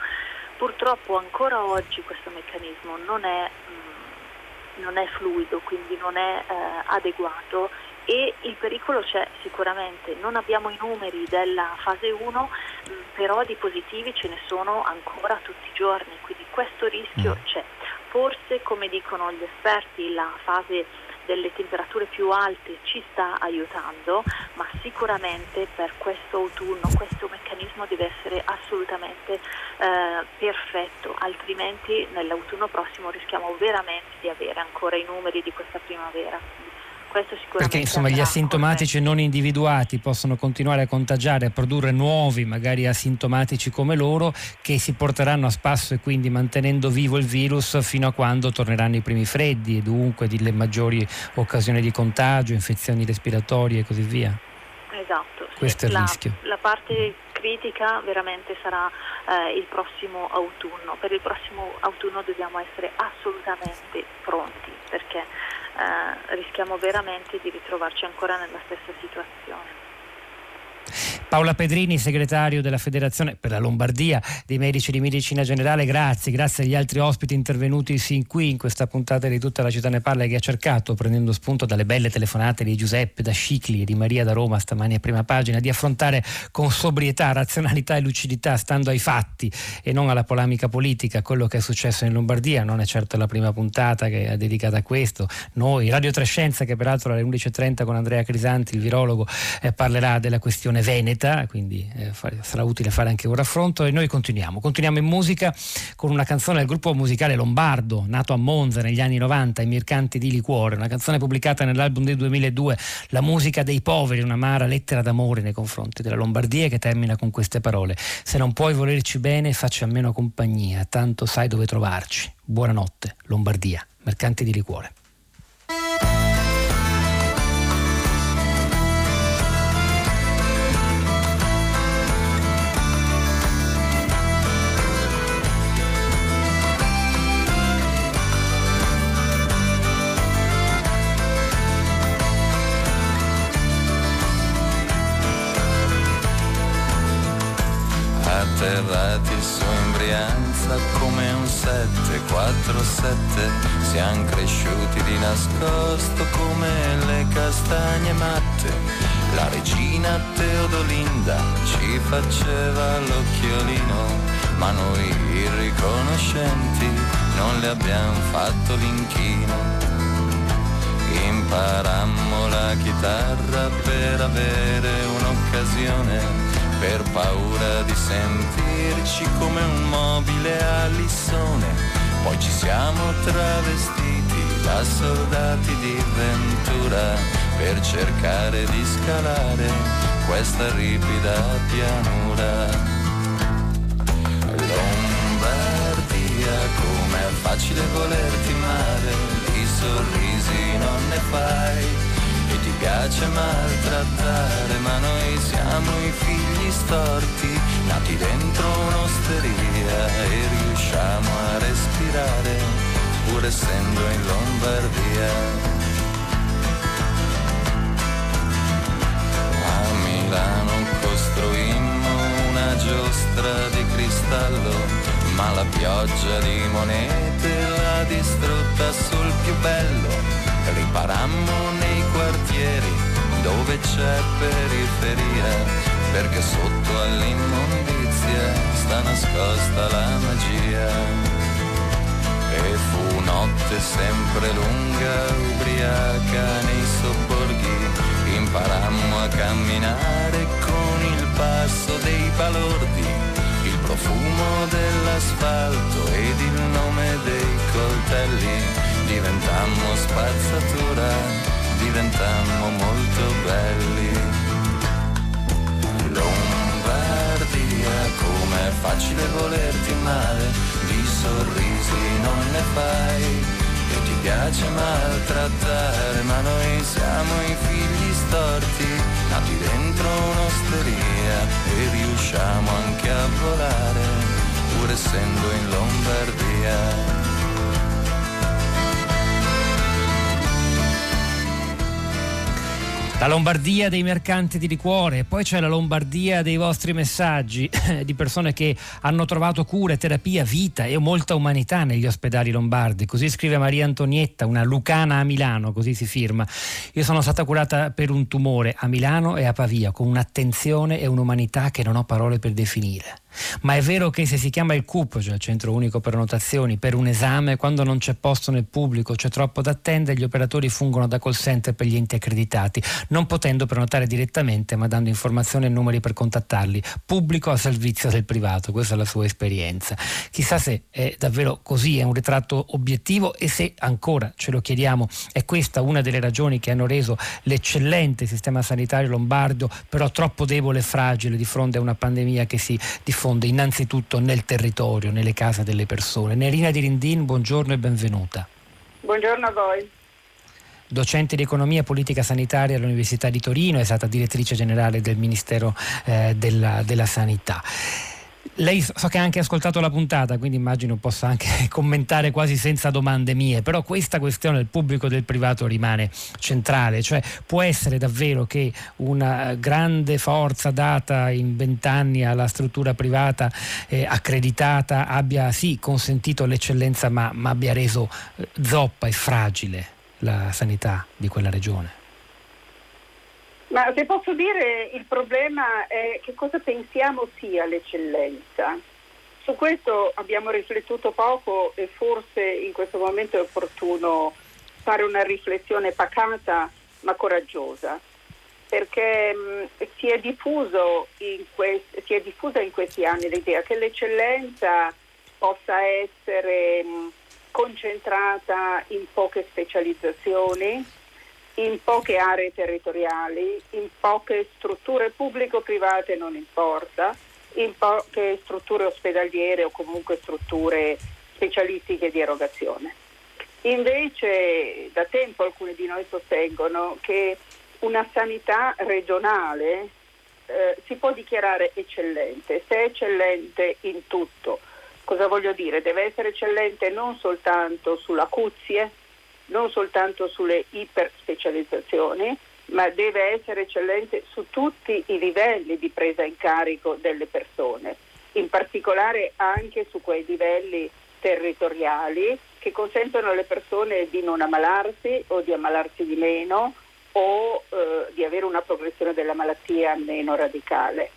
Purtroppo ancora oggi questo meccanismo non è, mh, mm, non è fluido, quindi non è eh, adeguato e il pericolo c'è sicuramente, non abbiamo i numeri della fase 1, però di positivi ce ne sono ancora tutti i giorni, quindi questo rischio mm. c'è. Forse, come dicono gli esperti, la fase delle temperature più alte ci sta aiutando, ma sicuramente per questo autunno questo meccanismo deve essere assolutamente eh, perfetto, altrimenti nell'autunno prossimo rischiamo veramente di avere ancora i numeri di questa primavera. Perché insomma gli asintomatici non individuati possono continuare a contagiare, a produrre nuovi, magari asintomatici come loro, che si porteranno a spasso e quindi mantenendo vivo il virus fino a quando torneranno i primi freddi e dunque delle maggiori occasioni di contagio, infezioni respiratorie e così via. Esatto. Questo sì. è il la, rischio. La parte critica veramente sarà eh, il prossimo autunno. Per il prossimo autunno dobbiamo essere assolutamente pronti perché rischiamo veramente di ritrovarci ancora nella stessa situazione. Paola Pedrini, segretario della Federazione per la Lombardia dei Medici di Medicina Generale, grazie, grazie agli altri ospiti intervenuti sin qui in questa puntata di tutta la città ne parla che ha cercato, prendendo spunto dalle belle telefonate di Giuseppe da Scicli e di Maria da Roma stamani a prima pagina, di affrontare con sobrietà, razionalità e lucidità, stando ai fatti e non alla polemica politica, quello che è successo in Lombardia. Non è certo la prima puntata che è dedicata a questo. Noi, Radio Trescenza, che peraltro alle 11.30 con Andrea Crisanti, il virologo, eh, parlerà della questione veneta verità, quindi eh, sarà utile fare anche un raffronto e noi continuiamo. Continuiamo in musica con una canzone del gruppo musicale Lombardo, nato a Monza negli anni 90, I Mercanti di Liquore, una canzone pubblicata nell'album del 2002, La musica dei poveri, un'amara lettera d'amore nei confronti della Lombardia che termina con queste parole. Se non puoi volerci bene, facci a meno compagnia, tanto sai dove trovarci. Buonanotte, Lombardia, Mercanti di Liquore. Atterrati su in Brianza come un 747 siamo cresciuti di nascosto come le castagne matte. La regina Teodolinda ci faceva l'occhiolino ma noi irriconoscenti non le abbiamo fatto l'inchino. Imparammo la chitarra per avere un'occasione per paura di sentirci come un mobile a lissone. Poi ci siamo travestiti da soldati di ventura per cercare di scalare questa ripida pianura. Lombardia, com'è facile volerti male, di sorrisi non ne fai e ti piace maltrattare, ma noi siamo i figli storti, nati dentro un'osteria e riusciamo a respirare, pur essendo in Lombardia. A Milano costruimmo una giostra di cristallo, ma la pioggia di monete l'ha distrutta sul più bello riparammo nei quartieri dove c'è periferia, perché sotto all'immondizia sta nascosta la magia. E fu notte sempre lunga, ubriaca nei sobborghi, imparammo a camminare con il passo dei balordi, il profumo dell'asfalto ed il nome dei coltelli diventammo spazzatura, diventammo molto belli. Lombardia, com'è facile volerti male, di sorrisi non ne fai. E ti piace maltrattare, ma noi siamo i figli storti, nati dentro un'osteria e riusciamo anche a volare, pur essendo in Lombardia. La Lombardia dei mercanti di liquore, poi c'è la Lombardia dei vostri messaggi [LAUGHS] di persone che hanno trovato cura, terapia, vita e molta umanità negli ospedali lombardi. Così scrive Maria Antonietta, una lucana a Milano, così si firma. Io sono stata curata per un tumore a Milano e a Pavia, con un'attenzione e un'umanità che non ho parole per definire. Ma è vero che se si chiama il CUP, cioè il Centro Unico per Notazioni, per un esame, quando non c'è posto nel pubblico, c'è troppo da attendere, gli operatori fungono da call center per gli enti accreditati, non potendo prenotare direttamente, ma dando informazioni e numeri per contattarli, pubblico a servizio del privato. Questa è la sua esperienza. Chissà se è davvero così, è un ritratto obiettivo e se ancora ce lo chiediamo, è questa una delle ragioni che hanno reso l'eccellente sistema sanitario lombardo, però troppo debole e fragile di fronte a una pandemia che si diffonde diffonde innanzitutto nel territorio, nelle case delle persone. Nerina Di Rindin, buongiorno e benvenuta. Buongiorno a voi. Docente di economia e politica sanitaria all'Università di Torino, è stata direttrice generale del Ministero eh, della, della Sanità. Lei so che ha anche ascoltato la puntata, quindi immagino possa anche [LAUGHS] commentare quasi senza domande mie, però questa questione del pubblico e del privato rimane centrale, cioè può essere davvero che una grande forza data in vent'anni alla struttura privata eh, accreditata abbia sì consentito l'eccellenza ma, ma abbia reso eh, zoppa e fragile la sanità di quella regione? Ma se posso dire, il problema è che cosa pensiamo sia l'eccellenza. Su questo abbiamo riflettuto poco e forse in questo momento è opportuno fare una riflessione pacata ma coraggiosa, perché mh, si, è quest- si, è diffusa in questi anni l'idea che l'eccellenza possa essere mh, concentrata in poche specializzazioni, in poche aree territoriali, in poche strutture pubblico-private non importa, in poche strutture ospedaliere o comunque strutture specialistiche di erogazione. Invece da tempo alcuni di noi sostengono che una sanità regionale eh, si può dichiarare eccellente, se è eccellente in tutto. Cosa voglio dire? Deve essere eccellente non soltanto sull'acuzie, non soltanto sulle iperspecializzazioni, ma deve essere eccellente su tutti i livelli di presa in carico delle persone, in particolare anche su quei livelli territoriali che consentono alle persone di non ammalarsi o di ammalarsi di meno o eh, di avere una progressione della malattia meno radicale.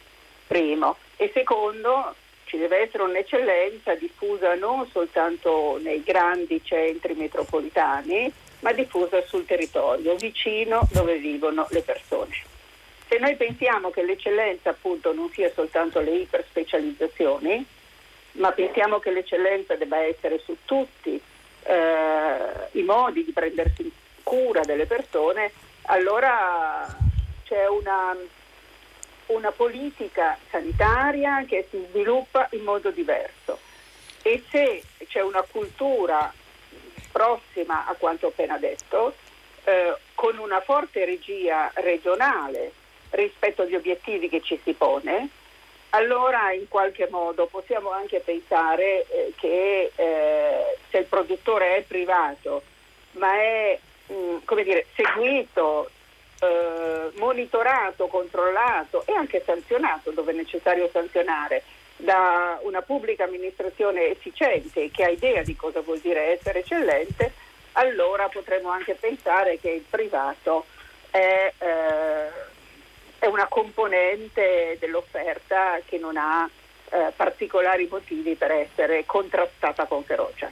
Primo. E secondo, ci deve essere un'eccellenza diffusa non soltanto nei grandi centri metropolitani, ma diffusa sul territorio, vicino dove vivono le persone. Se noi pensiamo che l'eccellenza appunto non sia soltanto le iperspecializzazioni, ma pensiamo che l'eccellenza debba essere su tutti eh, i modi di prendersi cura delle persone, allora c'è una una politica sanitaria che si sviluppa in modo diverso. E se c'è una cultura prossima a quanto appena detto, eh, con una forte regia regionale rispetto agli obiettivi che ci si pone, allora in qualche modo possiamo anche pensare eh, che eh, se il produttore è privato ma è mh, mm, dire, seguito, eh, monitorato, controllato e anche sanzionato dove è necessario sanzionare da una pubblica amministrazione efficiente che ha idea di cosa vuol dire essere eccellente, allora potremmo anche pensare che il privato è, eh, è una componente dell'offerta che non ha eh, particolari motivi per essere contrastata con ferocia.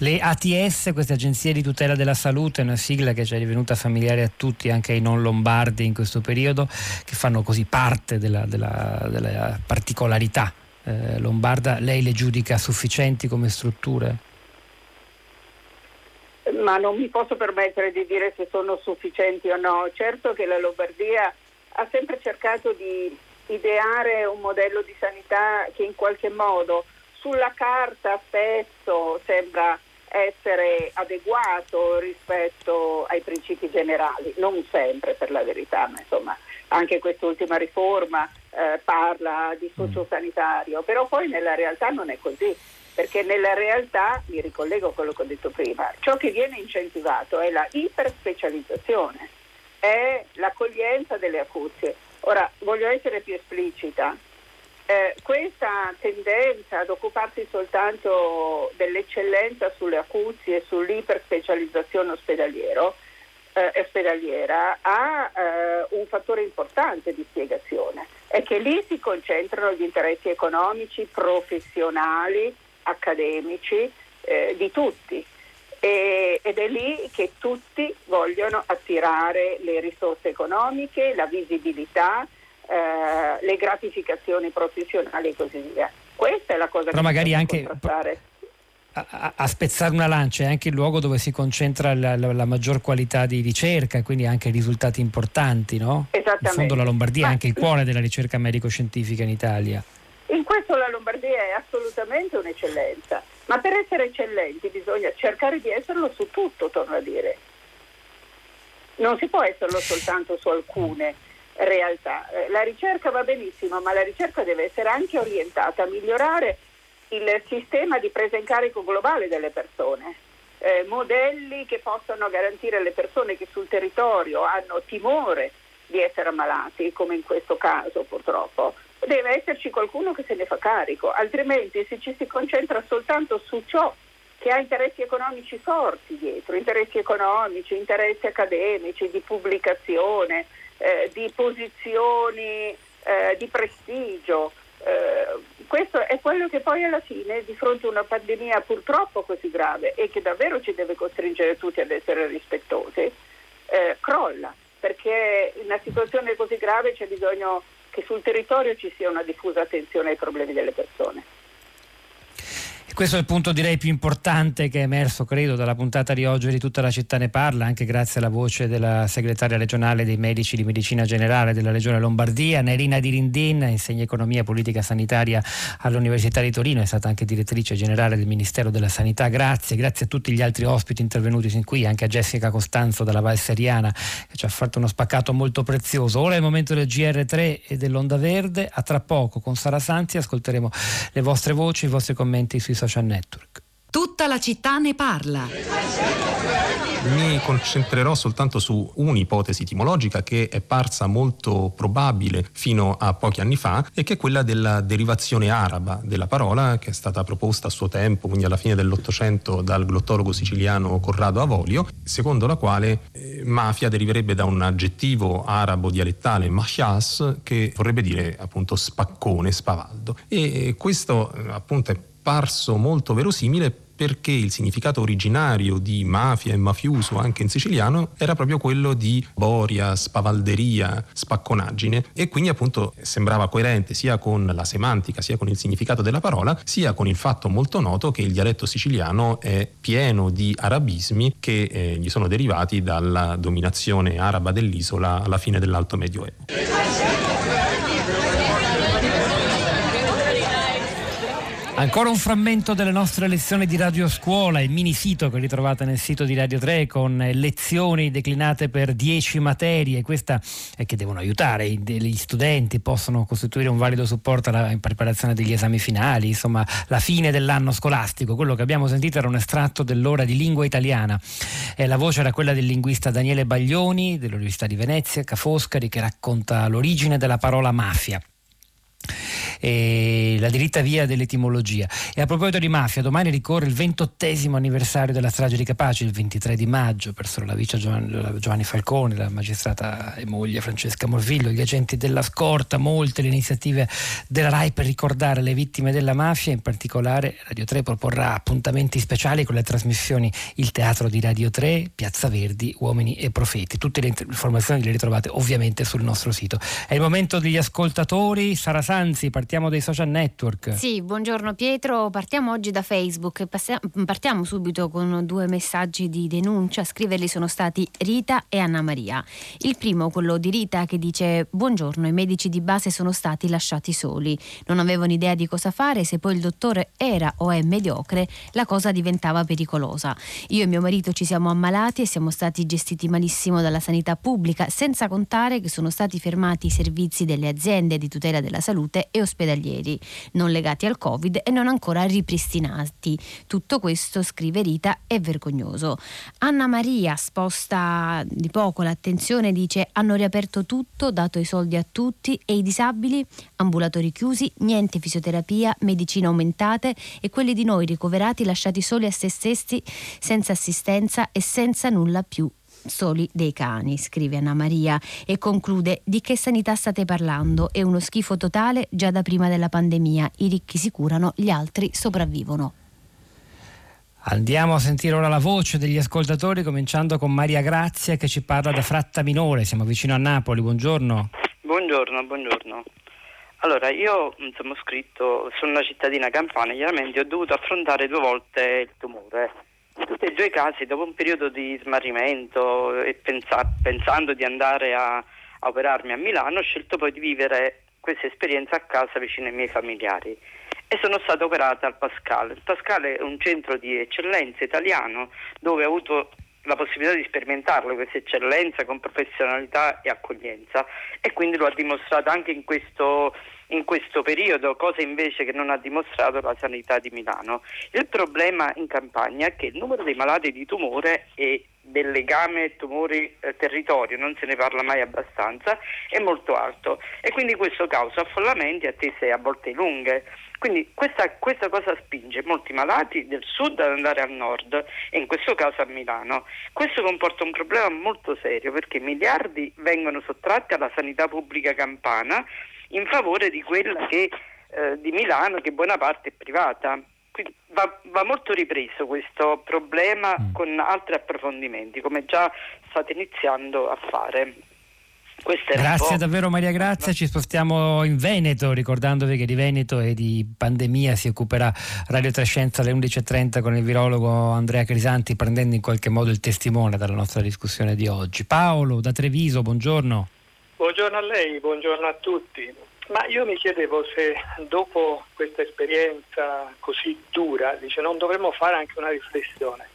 Le ATS, queste agenzie di tutela della salute, è una sigla che ci è divenuta familiare a tutti, anche ai non lombardi in questo periodo, che fanno così parte della, della, della particolarità eh, lombarda. Lei le giudica sufficienti come strutture? Ma non mi posso permettere di dire se sono sufficienti o no. Certo che la Lombardia ha sempre cercato di ideare un modello di sanità che in qualche modo sulla carta spesso sembra essere adeguato rispetto ai principi generali, non sempre per la verità, ma insomma anche quest'ultima riforma eh, parla di mm. sociosanitario, però poi nella realtà non è così, perché nella realtà, mi ricollego a quello che ho detto prima, ciò che viene incentivato è la iperspecializzazione, è l'accoglienza delle acuzie. Ora, voglio essere più esplicita, eh, questa tendenza ad occuparsi soltanto dell'eccellenza sulle acuzie e sull'iperspecializzazione eh, ospedaliera ha eh, un fattore importante di spiegazione, è che lì si concentrano gli interessi economici, professionali, accademici eh, di tutti. E, ed è lì che tutti vogliono attirare le risorse economiche, la visibilità, eh, le gratificazioni professionali e così via. Questa è la cosa Però che magari anche a, a, spezzare una lancia è anche il luogo dove si concentra la, la, la maggior qualità di ricerca, quindi anche risultati importanti, no? Esattamente. In fondo la Lombardia Ma... è anche il cuore della ricerca medico-scientifica in Italia. In questo la Lombardia è assolutamente un'eccellenza, ma per essere eccellenti bisogna cercare di esserlo su tutto, torno a dire. Non si può esserlo soltanto su alcune realtà. Eh, la ricerca va benissimo, ma la ricerca deve essere anche orientata a migliorare il sistema di presa in carico globale delle persone. Eh, modelli che possano garantire alle persone che sul territorio hanno timore di essere ammalati, come in questo caso purtroppo, deve esserci qualcuno che se ne fa carico, altrimenti se ci si concentra soltanto su ciò che ha interessi economici forti dietro, interessi economici, interessi accademici, di pubblicazione, eh, di posizioni eh, di prestigio. Eh, questo è quello che poi alla fine, di fronte a una pandemia purtroppo così grave e che davvero ci deve costringere tutti ad essere rispettosi, eh, crolla, perché in una situazione così grave c'è bisogno che sul territorio ci sia una diffusa attenzione ai problemi delle persone. Questo è il punto direi più importante che è emerso, credo, dalla puntata di oggi di tutta la città ne parla, anche grazie alla voce della segretaria regionale dei medici di medicina generale della regione Lombardia, Nerina Dirindin, insegna economia politica sanitaria all'Università di Torino, è stata anche direttrice generale del Ministero della Sanità. Grazie, grazie a tutti gli altri ospiti intervenuti sin qui, anche a Jessica Costanzo dalla Val Seriana che ci ha fatto uno spaccato molto prezioso. Ora è il momento del GR3 e dell'Onda Verde, a tra poco con Sara Santi ascolteremo le vostre voci, i vostri commenti sui social social network. Tutta la città ne parla. Mi concentrerò soltanto su un'ipotesi etimologica che è parsa molto probabile fino a pochi anni fa e che è quella della derivazione araba della parola che è stata proposta a suo tempo, quindi alla fine dell'Ottocento, dal glottologo siciliano Corrado Avolio, secondo la quale eh, mafia deriverebbe da un aggettivo arabo dialettale machias che vorrebbe dire appunto spaccone, spavaldo. E questo eh, appunto è parso molto verosimile perché il significato originario di mafia e mafioso anche in siciliano era proprio quello di boria, spavalderia, spacconaggine e quindi appunto sembrava coerente sia con la semantica sia con il significato della parola sia con il fatto molto noto che il dialetto siciliano è pieno di arabismi che eh, gli sono derivati dalla dominazione araba dell'isola alla fine dell'Alto Medioevo. Ancora un frammento delle nostre lezioni di Radio Scuola, il mini sito che ritrovate nel sito di Radio 3 con lezioni declinate per 10 materie, questa è che devono aiutare gli studenti, possono costituire un valido supporto alla preparazione degli esami finali, insomma la fine dell'anno scolastico. Quello che abbiamo sentito era un estratto dell'ora di lingua italiana. E la voce era quella del linguista Daniele Baglioni dell'Università di Venezia, Ca' Foscari, che racconta l'origine della parola mafia eh, la diritta via dell'etimologia. E a proposito di mafia, domani ricorre il ventottesimo anniversario della strage di Capaci, il 23 di maggio, persero la vice Giovanni Falcone, la magistrata e moglie Francesca Morviglio, gli agenti della scorta, molte le iniziative della RAI per ricordare le vittime della mafia, in particolare Radio 3 proporrà appuntamenti speciali con le trasmissioni Il Teatro di Radio 3, Piazza Verdi, Uomini e Profeti. Tutte le informazioni le ritrovate ovviamente sul nostro sito. È il momento degli ascoltatori, Sara Sanzi, partiamo dai social network. Sì, buongiorno Pietro, partiamo oggi da Facebook, partiamo subito con due messaggi di denuncia, a scriverli sono stati Rita e Anna Maria. Il primo, quello di Rita, che dice buongiorno, i medici di base sono stati lasciati soli, non avevano idea di cosa fare, se poi il dottore era o è mediocre, la cosa diventava pericolosa. Io e mio marito ci siamo ammalati e siamo stati gestiti malissimo dalla sanità pubblica, senza contare che sono stati fermati i servizi delle aziende di tutela della salute e ospedalieri, non legati al Covid e non ancora ripristinati. Tutto questo, scrive Rita, è vergognoso. Anna Maria sposta di poco l'attenzione, dice hanno riaperto tutto, dato i soldi a tutti e i disabili, ambulatori chiusi, niente fisioterapia, medicine aumentate e quelli di noi ricoverati lasciati soli a se stessi, senza assistenza e senza nulla più soli dei cani, scrive Anna Maria e conclude di che sanità state parlando? È uno schifo totale già da prima della pandemia. I ricchi si curano, gli altri sopravvivono. Andiamo a sentire ora la voce degli ascoltatori, cominciando con Maria Grazia che ci parla da Fratta Minore, siamo vicino a Napoli, buongiorno. Buongiorno, buongiorno. Allora, io insomma, ho scritto, sono una cittadina campana, chiaramente ho dovuto affrontare due volte il tumore in tutti e due i casi, dopo un periodo di smarrimento e pensa- pensando di andare a, a operarmi a Milano, ho scelto poi di vivere questa esperienza a casa vicino ai miei familiari e sono stata operata al Pascal. Il Pascal è un centro di eccellenza italiano dove ho avuto la possibilità di sperimentarlo, questa eccellenza con professionalità e accoglienza e quindi lo ha dimostrato anche in questo in questo periodo, cosa invece che non ha dimostrato la sanità di Milano. Il problema in campagna è che il numero dei malati di tumore e del legame tumori-territorio, eh, non se ne parla mai abbastanza, è molto alto e quindi questo causa affollamenti a attese a volte lunghe. Quindi questa, questa, cosa spinge molti malati del sud ad andare al nord e in questo caso a Milano. Questo comporta un problema molto serio perché miliardi vengono sottratti alla sanità pubblica campana in favore di quella che, eh, di Milano che buona parte è privata. Quindi va, va molto ripreso questo problema mm. con altri approfondimenti, come già state iniziando a fare. Grazie davvero Maria Grazia, ci spostiamo in Veneto ricordandovi che di Veneto e di pandemia si occuperà Radio Trescenza alle 11.30 con il virologo Andrea Crisanti prendendo in qualche modo il testimone dalla nostra discussione di oggi. Paolo da Treviso, buongiorno. Buongiorno a lei, buongiorno a tutti. Ma io mi chiedevo se dopo questa esperienza così dura, dice, non dovremmo fare anche una riflessione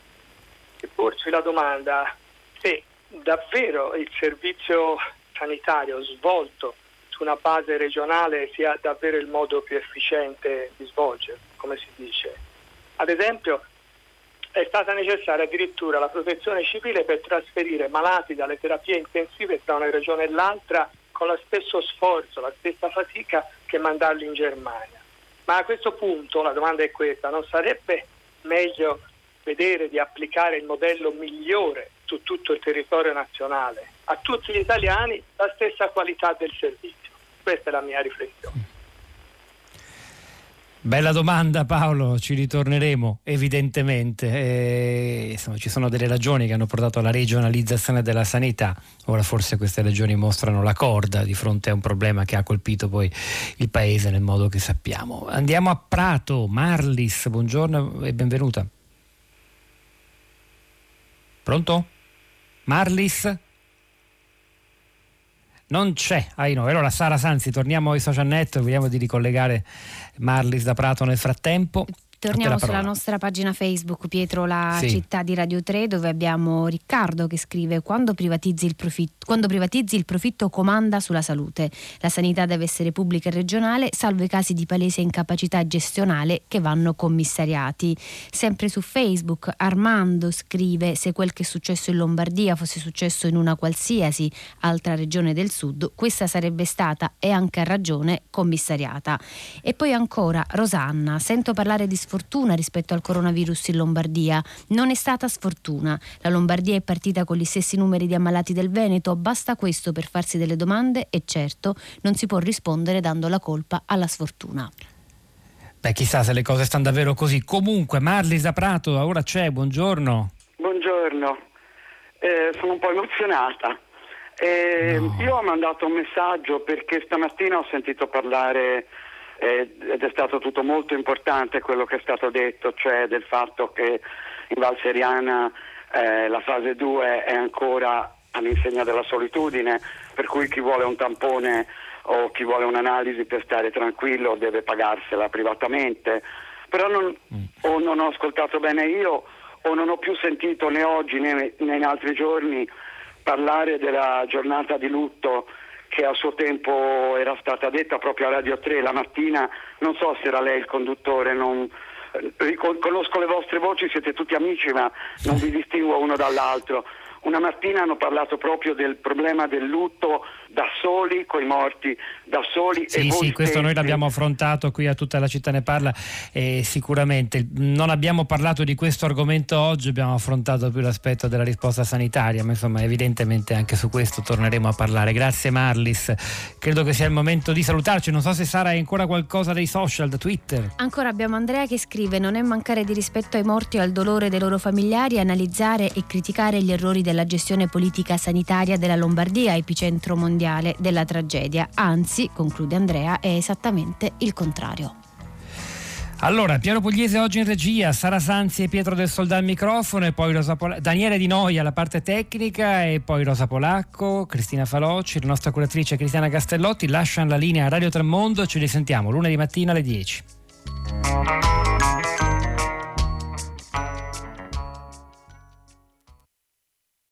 e porci la domanda se davvero il servizio sanitario svolto su una base regionale sia davvero il modo più efficiente di svolgere, come si dice. Ad esempio, è stata necessaria addirittura la protezione civile per trasferire malati dalle terapie intensive tra una regione e l'altra con lo stesso sforzo, la stessa fatica che mandarli in Germania. Ma a questo punto la domanda è questa, non sarebbe meglio vedere di applicare il modello migliore su tutto il territorio nazionale, a tutti gli italiani la stessa qualità del servizio? Questa è la mia riflessione. Bella domanda Paolo, ci ritorneremo evidentemente. Eh, insomma, ci sono delle ragioni che hanno portato alla regionalizzazione della sanità, ora forse queste ragioni mostrano la corda di fronte a un problema che ha colpito poi il paese nel modo che sappiamo. Andiamo a Prato, Marlis, buongiorno e benvenuta. Pronto? Marlis? Non c'è, ai noi. Allora Sara Sanzi, torniamo ai social network, vediamo di ricollegare Marlis da Prato nel frattempo. Torniamo sulla nostra pagina Facebook Pietro la Sì. città di Radio 3 dove abbiamo Riccardo che scrive quando privatizzi, il profitto, quando privatizzi il profitto comanda sulla salute. La sanità deve essere pubblica e regionale salvo i casi di palese incapacità gestionale che vanno commissariati. Sempre su Facebook Armando scrive se quel che è successo in Lombardia fosse successo in una qualsiasi altra regione del sud questa sarebbe stata e anche a ragione commissariata. E poi ancora Rosanna, sento parlare di sfortuna rispetto al coronavirus in Lombardia. Non è stata sfortuna. La Lombardia è partita con gli stessi numeri di ammalati del Veneto, basta questo per farsi delle domande e certo non si può rispondere dando la colpa alla sfortuna. Beh, chissà se le cose stanno davvero così. Comunque, Marlis da Prato, ora c'è, buongiorno. Buongiorno, Eh, sono un po' emozionata. Eh, Io ho mandato un messaggio perché stamattina ho sentito parlare eh, ed è stato tutto molto importante quello che è stato detto, cioè del fatto che in Val Seriana eh, la fase 2 è ancora all'insegna della solitudine, per cui chi vuole un tampone o chi vuole un'analisi per stare tranquillo deve pagarsela privatamente. Però non, o non ho ascoltato bene io o non ho più sentito né oggi né, né in altri giorni parlare della giornata di lutto che a suo tempo era stata detta proprio a Radio 3 la mattina, non so se era lei il conduttore, non, eh, conosco le vostre voci, siete tutti amici ma non vi distinguo uno dall'altro. Una mattina hanno parlato proprio del problema del lutto da soli, coi morti, da soli e Sì, sì, questo noi stessi. l'abbiamo affrontato qui a tutta la città ne parla e sicuramente non abbiamo parlato di questo argomento oggi, abbiamo affrontato più l'aspetto della risposta sanitaria, ma insomma evidentemente anche su questo torneremo a parlare. Grazie Marlis, credo che sia il momento di salutarci, non so se Sara hai ancora qualcosa dei social, da Twitter. Ancora abbiamo Andrea che scrive: Non è mancare di rispetto ai morti o al dolore dei loro familiari analizzare e criticare gli errori della gestione politica sanitaria della Lombardia, epicentro mondiale della tragedia. Anzi, conclude Andrea, è esattamente il contrario. Allora, Piero Pugliese oggi in regia, Sara Sanzi e Pietro del Soldà al microfono e poi Rosa Pola- Daniele Di Noia alla parte tecnica e poi Rosa Polacco, Cristina Falocci, la nostra curatrice Cristiana Castellotti lasciano la linea a Radio Tremondo, ci risentiamo lunedì mattina alle 10.